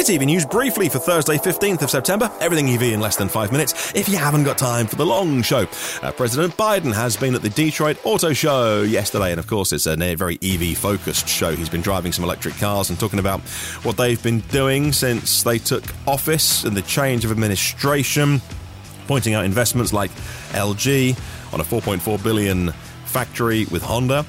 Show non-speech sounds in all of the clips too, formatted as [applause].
It's EV News briefly for Thursday, 15th of September. Everything EV in less than five minutes if you haven't got time for the long show. Uh, President Biden has been at the Detroit Auto Show yesterday, and of course, it's a very EV focused show. He's been driving some electric cars and talking about what they've been doing since they took office and the change of administration, pointing out investments like LG on a 4.4 billion factory with Honda.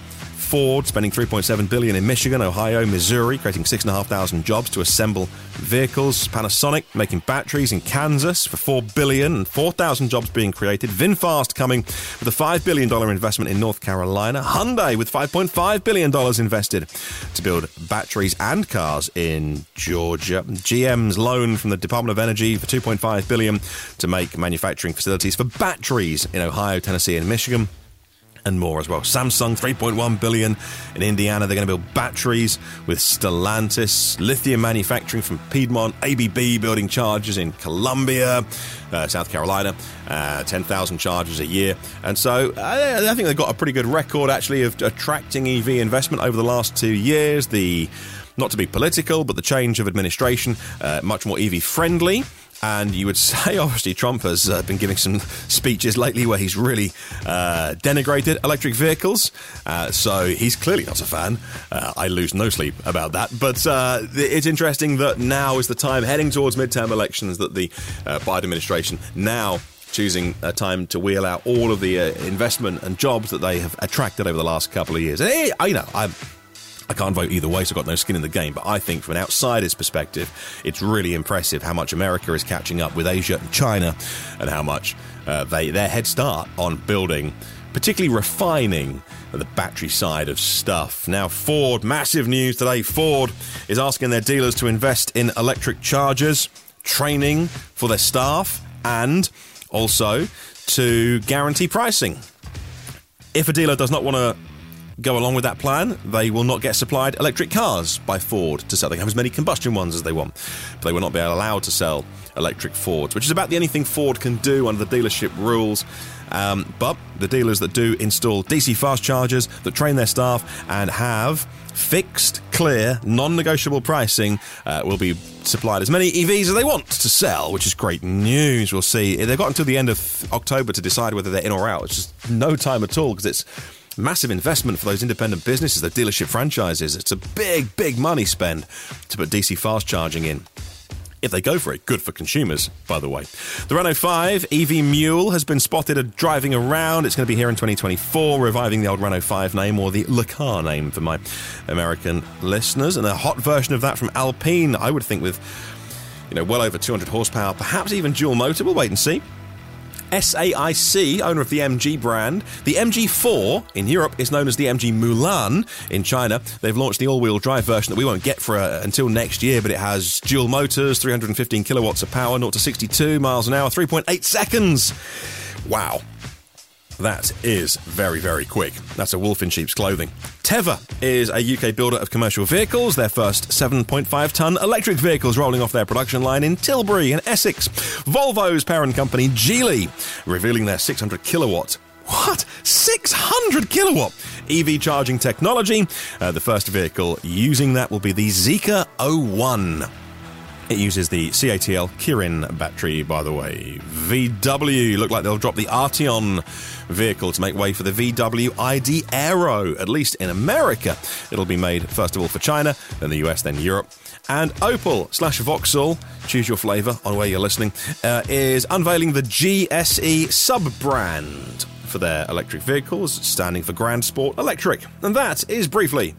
Ford spending 3.7 billion in Michigan, Ohio, Missouri, creating 6,500 jobs to assemble vehicles. Panasonic making batteries in Kansas for 4 billion and 4,000 jobs being created. VinFast coming with a 5 billion dollar investment in North Carolina. Hyundai with 5.5 billion dollars invested to build batteries and cars in Georgia. GM's loan from the Department of Energy for 2.5 billion to make manufacturing facilities for batteries in Ohio, Tennessee, and Michigan and more as well. Samsung 3.1 billion in Indiana. They're going to build batteries with Stellantis, lithium manufacturing from Piedmont, ABB building chargers in Columbia, uh, South Carolina, uh, 10,000 chargers a year. And so uh, I think they've got a pretty good record actually of attracting EV investment over the last two years. The not to be political, but the change of administration, uh, much more EV friendly. And you would [laughs] say, obviously, Trump has uh, been giving some speeches lately where he's really uh, denigrated electric vehicles. Uh, so he's clearly not a fan. Uh, I lose no sleep about that. But uh, it's interesting that now is the time, heading towards midterm elections, that the uh, Biden administration now choosing a time to wheel out all of the investment and jobs that they have attracted over the last couple of years. And hey, I know I'm I can't vote either way, so I've got no skin in the game. But I think from an outsider's perspective, it's really impressive how much America is catching up with Asia and China and how much uh, they their head start on building, particularly refining the battery side of stuff. Now, Ford, massive news today. Ford is asking their dealers to invest in electric chargers, training for their staff, and also to guarantee pricing. If a dealer does not want to go along with that plan, they will not get supplied electric cars by Ford to sell. They can have as many combustion ones as they want, but they will not be allowed to sell electric Fords, which is about the only thing Ford can do under the dealership rules. Um, but the dealers that do install DC fast chargers, that train their staff, and have fixed, clear, non negotiable pricing uh, will be supplied as many EVs as they want to sell, which is great news. We'll see. They've got until the end of October to decide whether they're in or out. It's just no time at all because it's massive investment for those independent businesses, the dealership franchises. It's a big, big money spend to put DC fast charging in. If they go for it, good for consumers, by the way. The Renault 5 EV Mule has been spotted driving around. It's going to be here in 2024, reviving the old Renault 5 name or the Le Car name for my American listeners. And a hot version of that from Alpine, I would think with you know, well over 200 horsepower, perhaps even dual motor. We'll wait and see. SAIC, owner of the MG brand. The MG4 in Europe is known as the MG Mulan in China. They've launched the all wheel drive version that we won't get for uh, until next year, but it has dual motors, 315 kilowatts of power, 0 to 62 miles an hour, 3.8 seconds. Wow. That is very, very quick. That's a wolf in sheep's clothing. Tevva is a UK builder of commercial vehicles. Their first 7.5 ton electric vehicles rolling off their production line in Tilbury in Essex. Volvo's parent company, Geely, revealing their 600 kilowatt what? 600 kilowatt EV charging technology. Uh, the first vehicle using that will be the Zeekr 01. It uses the CATL Kirin battery, by the way. VW look like they'll drop the Arteon vehicle to make way for the VW ID Aero, at least in America. It'll be made first of all for China, then the US, then Europe. And Opel slash Vauxhall, choose your flavour on where you're listening, uh, is unveiling the GSE sub brand for their electric vehicles, standing for Grand Sport Electric. And that is briefly